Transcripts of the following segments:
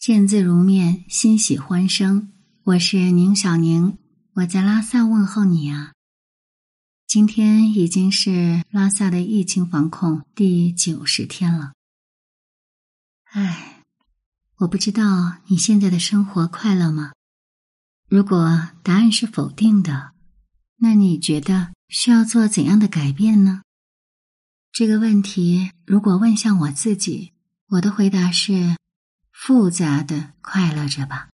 见字如面，欣喜欢声。我是宁小宁，我在拉萨问候你啊。今天已经是拉萨的疫情防控第九十天了。唉，我不知道你现在的生活快乐吗？如果答案是否定的，那你觉得需要做怎样的改变呢？这个问题如果问向我自己，我的回答是。复杂的快乐着吧？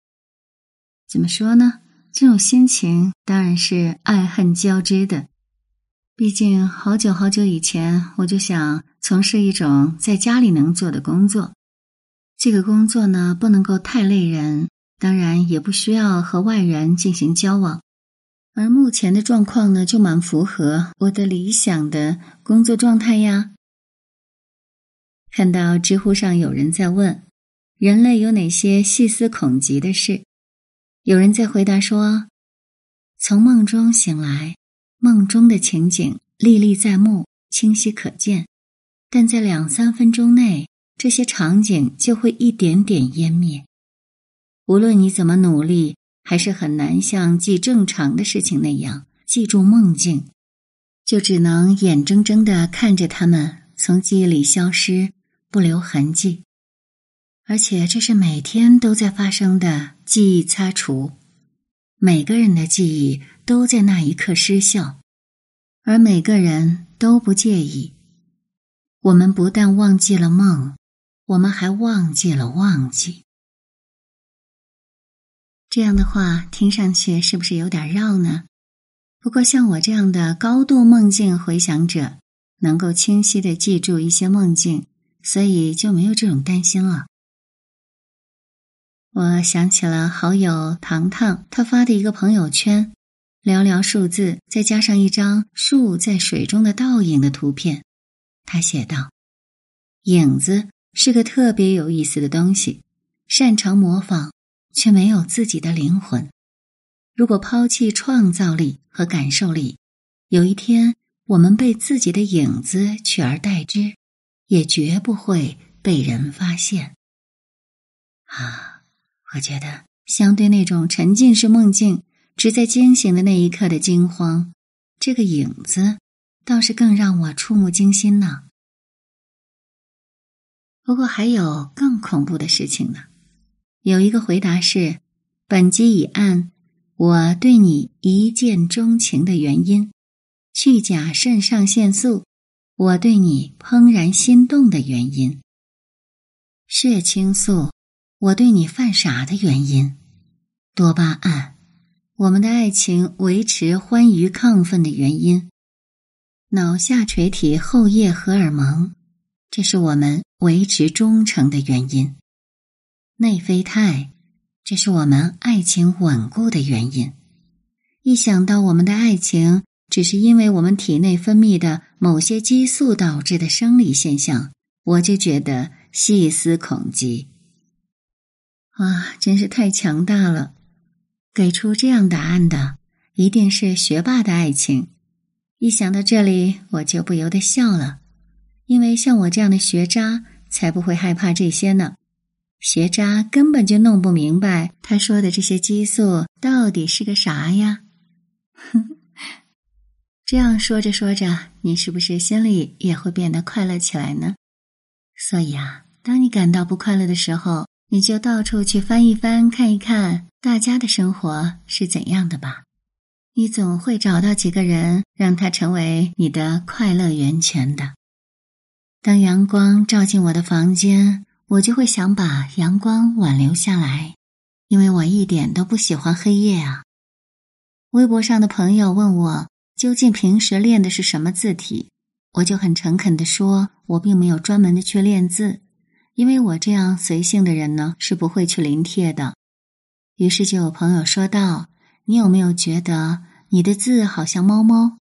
怎么说呢？这种心情当然是爱恨交织的。毕竟好久好久以前，我就想从事一种在家里能做的工作。这个工作呢，不能够太累人，当然也不需要和外人进行交往。而目前的状况呢，就蛮符合我的理想的工作状态呀。看到知乎上有人在问。人类有哪些细思恐极的事？有人在回答说：“从梦中醒来，梦中的情景历历在目，清晰可见，但在两三分钟内，这些场景就会一点点湮灭。无论你怎么努力，还是很难像记正常的事情那样记住梦境，就只能眼睁睁的看着他们从记忆里消失，不留痕迹。”而且这是每天都在发生的记忆擦除，每个人的记忆都在那一刻失效，而每个人都不介意。我们不但忘记了梦，我们还忘记了忘记。这样的话听上去是不是有点绕呢？不过像我这样的高度梦境回想者，能够清晰的记住一些梦境，所以就没有这种担心了。我想起了好友糖糖，他发的一个朋友圈，寥寥数字，再加上一张树在水中的倒影的图片。他写道：“影子是个特别有意思的东西，擅长模仿，却没有自己的灵魂。如果抛弃创造力和感受力，有一天我们被自己的影子取而代之，也绝不会被人发现。”啊。我觉得，相对那种沉浸式梦境，只在惊醒的那一刻的惊慌，这个影子倒是更让我触目惊心呢。不过还有更恐怖的事情呢。有一个回答是：本集已按我对你一见钟情的原因，去甲肾上腺素，我对你怦然心动的原因，血清素。我对你犯傻的原因，多巴胺，我们的爱情维持欢愉亢奋的原因，脑下垂体后叶荷尔蒙，这是我们维持忠诚的原因，内啡肽，这是我们爱情稳固的原因。一想到我们的爱情只是因为我们体内分泌的某些激素导致的生理现象，我就觉得细思恐极。哇，真是太强大了！给出这样答案的，一定是学霸的爱情。一想到这里，我就不由得笑了，因为像我这样的学渣，才不会害怕这些呢。学渣根本就弄不明白他说的这些激素到底是个啥呀！哼，这样说着说着，你是不是心里也会变得快乐起来呢？所以啊，当你感到不快乐的时候，你就到处去翻一翻，看一看大家的生活是怎样的吧。你总会找到几个人，让他成为你的快乐源泉的。当阳光照进我的房间，我就会想把阳光挽留下来，因为我一点都不喜欢黑夜啊。微博上的朋友问我，究竟平时练的是什么字体，我就很诚恳的说，我并没有专门的去练字。因为我这样随性的人呢，是不会去临帖的。于是就有朋友说道：“你有没有觉得你的字好像猫猫，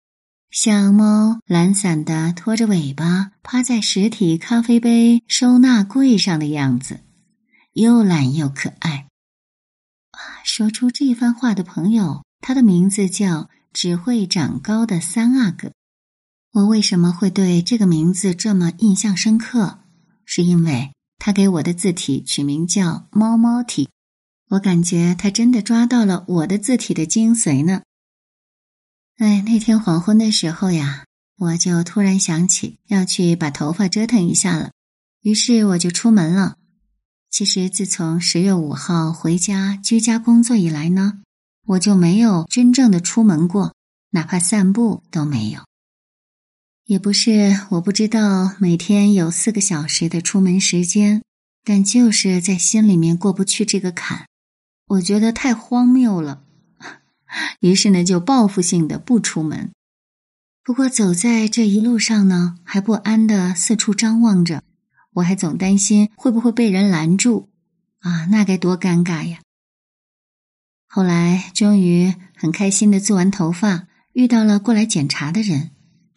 像猫懒散的拖着尾巴趴在实体咖啡杯收纳柜上的样子，又懒又可爱？”啊，说出这番话的朋友，他的名字叫只会长高的三阿哥。我为什么会对这个名字这么印象深刻？是因为。他给我的字体取名叫“猫猫体”，我感觉他真的抓到了我的字体的精髓呢。哎，那天黄昏的时候呀，我就突然想起要去把头发折腾一下了，于是我就出门了。其实自从十月五号回家居家工作以来呢，我就没有真正的出门过，哪怕散步都没有。也不是我不知道每天有四个小时的出门时间，但就是在心里面过不去这个坎，我觉得太荒谬了。于是呢，就报复性的不出门。不过走在这一路上呢，还不安的四处张望着，我还总担心会不会被人拦住啊，那该多尴尬呀！后来终于很开心的做完头发，遇到了过来检查的人，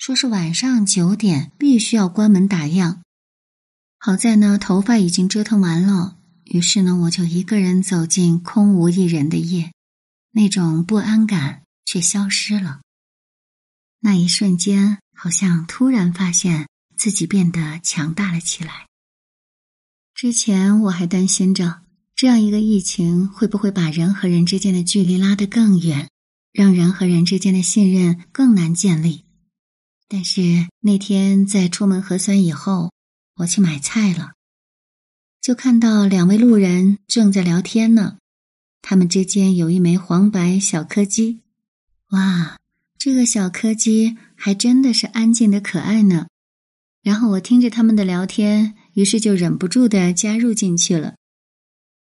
说是晚上九点必须要关门打烊。好在呢，头发已经折腾完了，于是呢，我就一个人走进空无一人的夜。那种不安感却消失了。那一瞬间，好像突然发现自己变得强大了起来。之前我还担心着，这样一个疫情会不会把人和人之间的距离拉得更远，让人和人之间的信任更难建立。但是那天在出门核酸以后，我去买菜了，就看到两位路人正在聊天呢。他们之间有一枚黄白小柯基，哇，这个小柯基还真的是安静的可爱呢。然后我听着他们的聊天，于是就忍不住的加入进去了。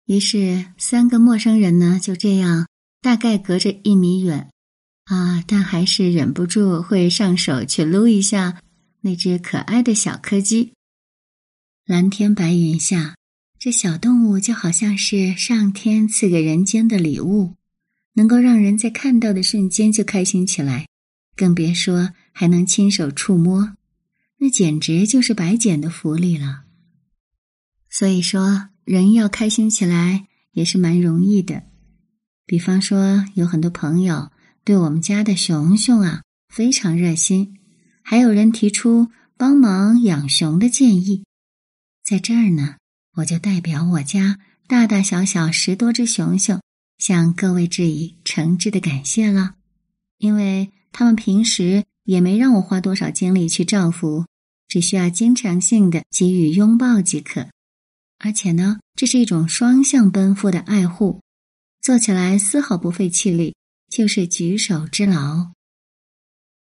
于是三个陌生人呢就这样大概隔着一米远啊，但还是忍不住会上手去撸一下那只可爱的小柯基。蓝天白云下。这小动物就好像是上天赐给人间的礼物，能够让人在看到的瞬间就开心起来，更别说还能亲手触摸，那简直就是白捡的福利了。所以说，人要开心起来也是蛮容易的。比方说，有很多朋友对我们家的熊熊啊非常热心，还有人提出帮忙养熊的建议，在这儿呢。我就代表我家大大小小十多只熊熊，向各位致以诚挚的感谢了，因为他们平时也没让我花多少精力去照顾，只需要经常性的给予拥抱即可。而且呢，这是一种双向奔赴的爱护，做起来丝毫不费气力，就是举手之劳。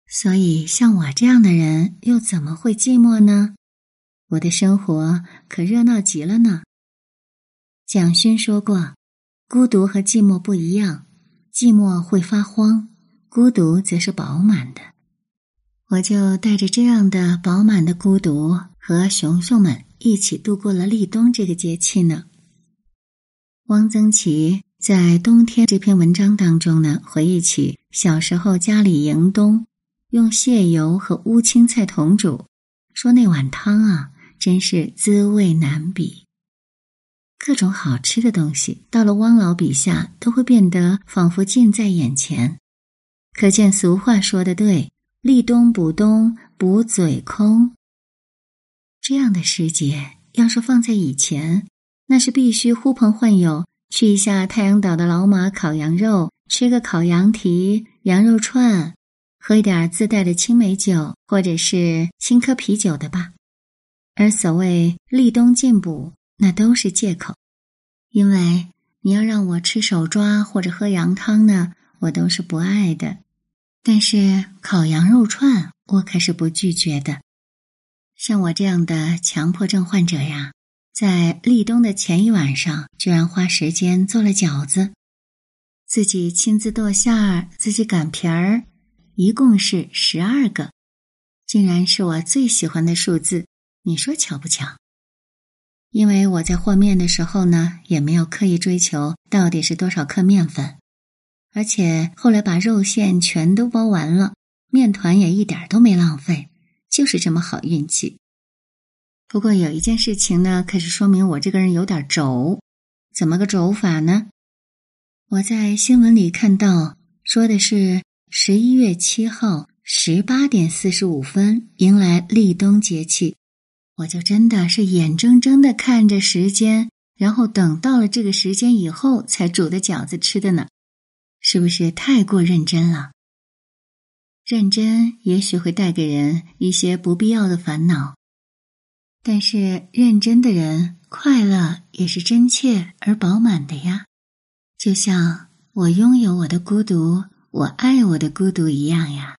所以，像我这样的人，又怎么会寂寞呢？我的生活可热闹极了呢。蒋勋说过：“孤独和寂寞不一样，寂寞会发慌，孤独则是饱满的。”我就带着这样的饱满的孤独，和熊熊们一起度过了立冬这个节气呢。汪曾祺在《冬天》这篇文章当中呢，回忆起小时候家里迎冬，用蟹油和乌青菜同煮，说那碗汤啊。真是滋味难比，各种好吃的东西到了汪老笔下都会变得仿佛近在眼前。可见俗话说的对：“立冬补冬，补嘴空。”这样的时节，要是放在以前，那是必须呼朋唤友去一下太阳岛的老马烤羊肉，吃个烤羊蹄、羊肉串，喝一点自带的青梅酒或者是青稞啤酒的吧。而所谓立冬进补，那都是借口，因为你要让我吃手抓或者喝羊汤呢，我都是不爱的。但是烤羊肉串，我可是不拒绝的。像我这样的强迫症患者呀，在立冬的前一晚上，居然花时间做了饺子，自己亲自剁馅儿，自己擀皮儿，一共是十二个，竟然是我最喜欢的数字。你说巧不巧？因为我在和面的时候呢，也没有刻意追求到底是多少克面粉，而且后来把肉馅全都包完了，面团也一点都没浪费，就是这么好运气。不过有一件事情呢，可是说明我这个人有点轴。怎么个轴法呢？我在新闻里看到说的是十一月七号十八点四十五分迎来立冬节气。我就真的是眼睁睁的看着时间，然后等到了这个时间以后才煮的饺子吃的呢，是不是太过认真了？认真也许会带给人一些不必要的烦恼，但是认真的人快乐也是真切而饱满的呀。就像我拥有我的孤独，我爱我的孤独一样呀。